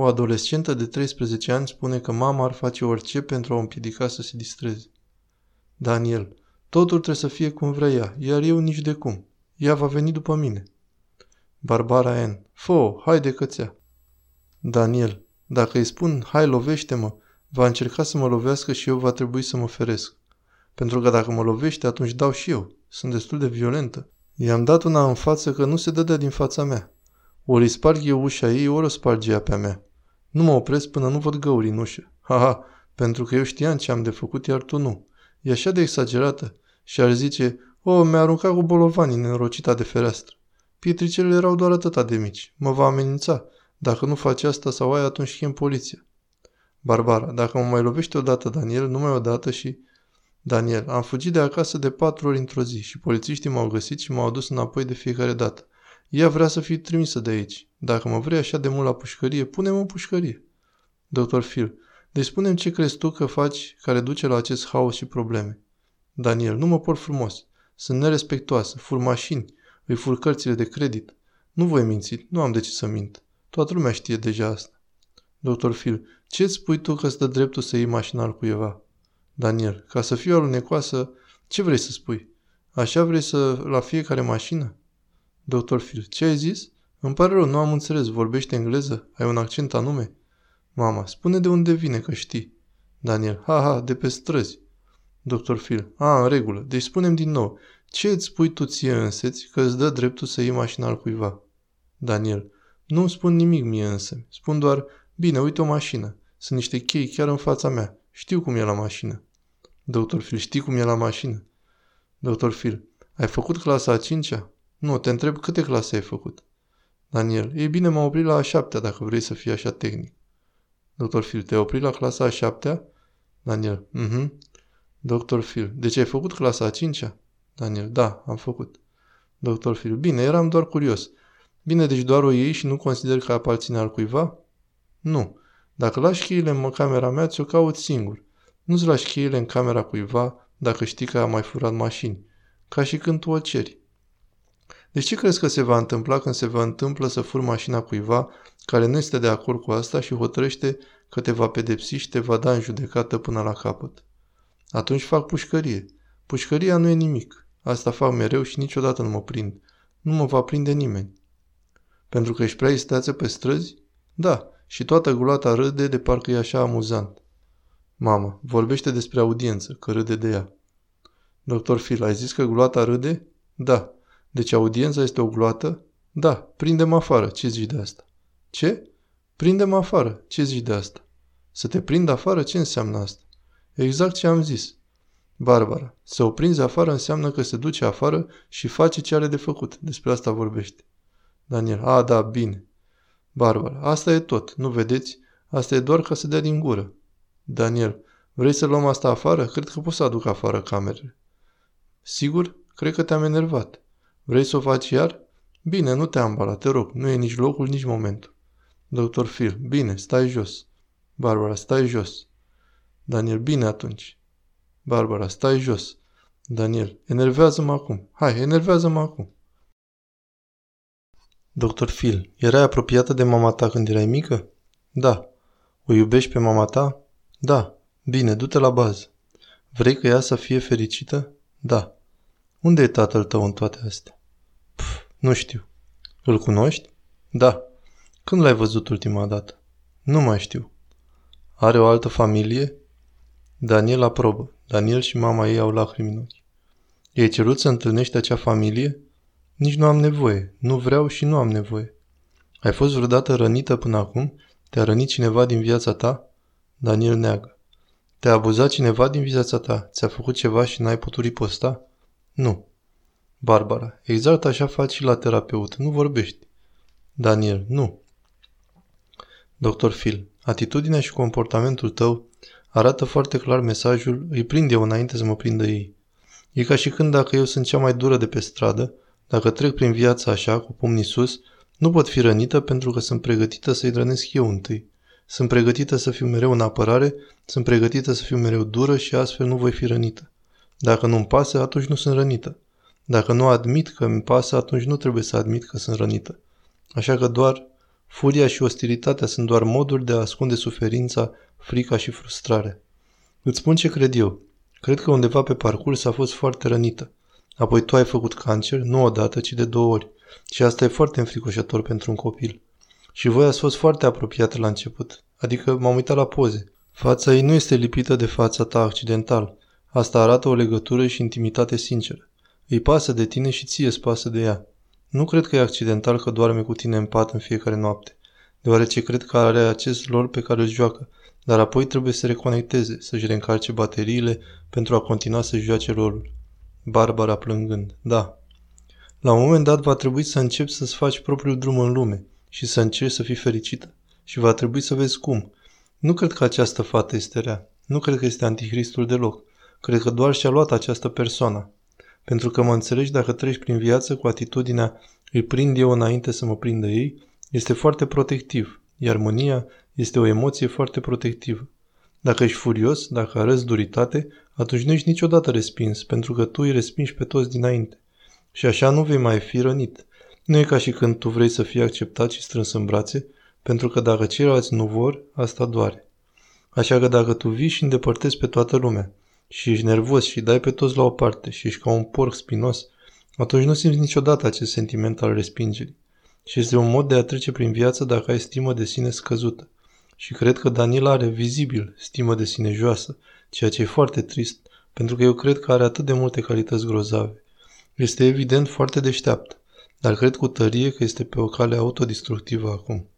O adolescentă de 13 ani spune că mama ar face orice pentru a o împiedica să se distreze. Daniel. Totul trebuie să fie cum vrea ea, iar eu nici de cum. Ea va veni după mine. Barbara N. Fă, haide cățea. Daniel. Dacă îi spun, hai lovește-mă, va încerca să mă lovească și eu va trebui să mă feresc. Pentru că dacă mă lovește, atunci dau și eu. Sunt destul de violentă. I-am dat una în față că nu se dădea din fața mea. Ori îi sparg eu ușa ei, ori o sparge ea pe-a mea. Nu mă opresc până nu văd găuri în ușă. Ha-ha, pentru că eu știam ce am de făcut, iar tu nu. E așa de exagerată. Și ar zice, o, mi-a aruncat cu bolovanii nenorocita de fereastră. Pietricele erau doar atâta de mici. Mă va amenința. Dacă nu faci asta sau aia, atunci chem poliția. Barbara, dacă mă mai lovește odată Daniel, numai odată și... Daniel, am fugit de acasă de patru ori într-o zi și polițiștii m-au găsit și m-au adus înapoi de fiecare dată. Ea vrea să fie trimisă de aici. Dacă mă vrei așa de mult la pușcărie, pune-mă în pușcărie. Dr. Phil, deci spunem ce crezi tu că faci care duce la acest haos și probleme. Daniel, nu mă port frumos. Sunt nerespectoasă, fur mașini, îi fur cărțile de credit. Nu voi minți, nu am de ce să mint. Toată lumea știe deja asta. Dr. Phil, ce îți spui tu că îți dă dreptul să iei mașina al cuiva? Daniel, ca să fiu alunecoasă, ce vrei să spui? Așa vrei să la fiecare mașină? Dr. Phil, ce ai zis? Îmi pare rău, nu am înțeles. Vorbește engleză? Ai un accent anume? Mama, spune de unde vine, că știi. Daniel, ha, ha, de pe străzi. Dr. Phil, a, în regulă. Deci spunem din nou, ce îți spui tu ție înseți că îți dă dreptul să iei mașina al cuiva? Daniel, nu îmi spun nimic mie însă. Spun doar, bine, uite o mașină. Sunt niște chei chiar în fața mea. Știu cum e la mașină. Dr. Phil, știi cum e la mașină? Dr. Phil, ai făcut clasa a cincea? Nu, te întreb câte clase ai făcut. Daniel, e bine, m-am oprit la a șaptea dacă vrei să fii așa tehnic. Dr. Phil, te-ai oprit la clasa a șaptea? Daniel, mhm. Dr. Phil, deci ai făcut clasa a cincea? Daniel, da, am făcut. Dr. Phil, bine, eram doar curios. Bine, deci doar o iei și nu consider că aparține al cuiva? Nu. Dacă lași cheile în camera mea, ți-o caut singur. Nu-ți lași cheile în camera cuiva dacă știi că a mai furat mașini. Ca și când tu o ceri. Deci ce crezi că se va întâmpla când se va întâmplă să fur mașina cuiva care nu este de acord cu asta și hotărăște că te va pedepsi și te va da în judecată până la capăt? Atunci fac pușcărie. Pușcăria nu e nimic. Asta fac mereu și niciodată nu mă prind. Nu mă va prinde nimeni. Pentru că ești prea isteață pe străzi? Da, și toată gulata râde de parcă e așa amuzant. Mama, vorbește despre audiență, că râde de ea. Doctor Phil, ai zis că gulata râde? Da. Deci audiența este o gloată? Da. Prindem afară. Ce zici de asta? Ce? Prindem afară. Ce zici de asta? Să te prind afară? Ce înseamnă asta? Exact ce am zis. Barbara, să o prinzi afară înseamnă că se duce afară și face ce are de făcut. Despre asta vorbește. Daniel, a, da, bine. Barbara, asta e tot, nu vedeți? Asta e doar ca să dea din gură. Daniel, vrei să luăm asta afară? Cred că pot să aduc afară camerele. Sigur? Cred că te-am enervat. Vrei să o faci iar? Bine, nu te ambala, te rog, nu e nici locul, nici momentul. Doctor Phil, bine, stai jos. Barbara, stai jos. Daniel, bine atunci. Barbara, stai jos. Daniel, enervează-mă acum. Hai, enervează-mă acum. Doctor Phil, erai apropiată de mama ta când erai mică? Da. O iubești pe mama ta? Da. Bine, du-te la bază. Vrei că ea să fie fericită? Da. Unde e tatăl tău în toate astea? Pf, nu știu. Îl cunoști? Da. Când l-ai văzut ultima dată? Nu mai știu. Are o altă familie? Daniel aprobă. Daniel și mama ei au lacrimi în ochi. Ei cerut să întâlnești acea familie? Nici nu am nevoie. Nu vreau și nu am nevoie. Ai fost vreodată rănită până acum? Te-a rănit cineva din viața ta? Daniel neagă. Te-a abuzat cineva din viața ta? Ți-a făcut ceva și n-ai putut riposta? Nu. Barbara. Exact așa faci și la terapeut. Nu vorbești. Daniel. Nu. Dr. Phil. Atitudinea și comportamentul tău arată foarte clar mesajul îi prind eu înainte să mă prindă ei. E ca și când dacă eu sunt cea mai dură de pe stradă, dacă trec prin viața așa, cu pumnii sus, nu pot fi rănită pentru că sunt pregătită să-i rănesc eu întâi. Sunt pregătită să fiu mereu în apărare, sunt pregătită să fiu mereu dură și astfel nu voi fi rănită. Dacă nu-mi pasă, atunci nu sunt rănită. Dacă nu admit că îmi pasă, atunci nu trebuie să admit că sunt rănită. Așa că doar Furia și ostilitatea sunt doar moduri de a ascunde suferința, frica și frustrarea. Îți spun ce cred eu. Cred că undeva pe parcurs a fost foarte rănită. Apoi tu ai făcut cancer, nu odată, ci de două ori. Și asta e foarte înfricoșător pentru un copil. Și voi ați fost foarte apropiate la început. Adică m-am uitat la poze. Fața ei nu este lipită de fața ta accidental. Asta arată o legătură și intimitate sinceră. Îi pasă de tine și ție îți pasă de ea. Nu cred că e accidental că doarme cu tine în pat în fiecare noapte, deoarece cred că are acest rol pe care îl joacă, dar apoi trebuie să reconecteze, să-și reîncarce bateriile pentru a continua să joace rolul. Barbara plângând. Da. La un moment dat va trebui să începi să-ți faci propriul drum în lume și să încerci să fii fericită. Și va trebui să vezi cum. Nu cred că această fată este rea. Nu cred că este anticristul deloc. Cred că doar și-a luat această persoană. Pentru că mă înțelegi dacă treci prin viață cu atitudinea îi prind eu înainte să mă prindă ei, este foarte protectiv, iar mânia este o emoție foarte protectivă. Dacă ești furios, dacă arăți duritate, atunci nu ești niciodată respins, pentru că tu îi respingi pe toți dinainte. Și așa nu vei mai fi rănit. Nu e ca și când tu vrei să fii acceptat și strâns în brațe, pentru că dacă ceilalți nu vor, asta doare. Așa că dacă tu vii și îndepărtezi pe toată lumea și ești nervos și dai pe toți la o parte și ești ca un porc spinos, atunci nu simți niciodată acest sentiment al respingerii. Și este un mod de a trece prin viață dacă ai stimă de sine scăzută. Și cred că Daniel are vizibil stimă de sine joasă, ceea ce e foarte trist, pentru că eu cred că are atât de multe calități grozave. Este evident foarte deșteaptă, dar cred cu tărie că este pe o cale autodistructivă acum.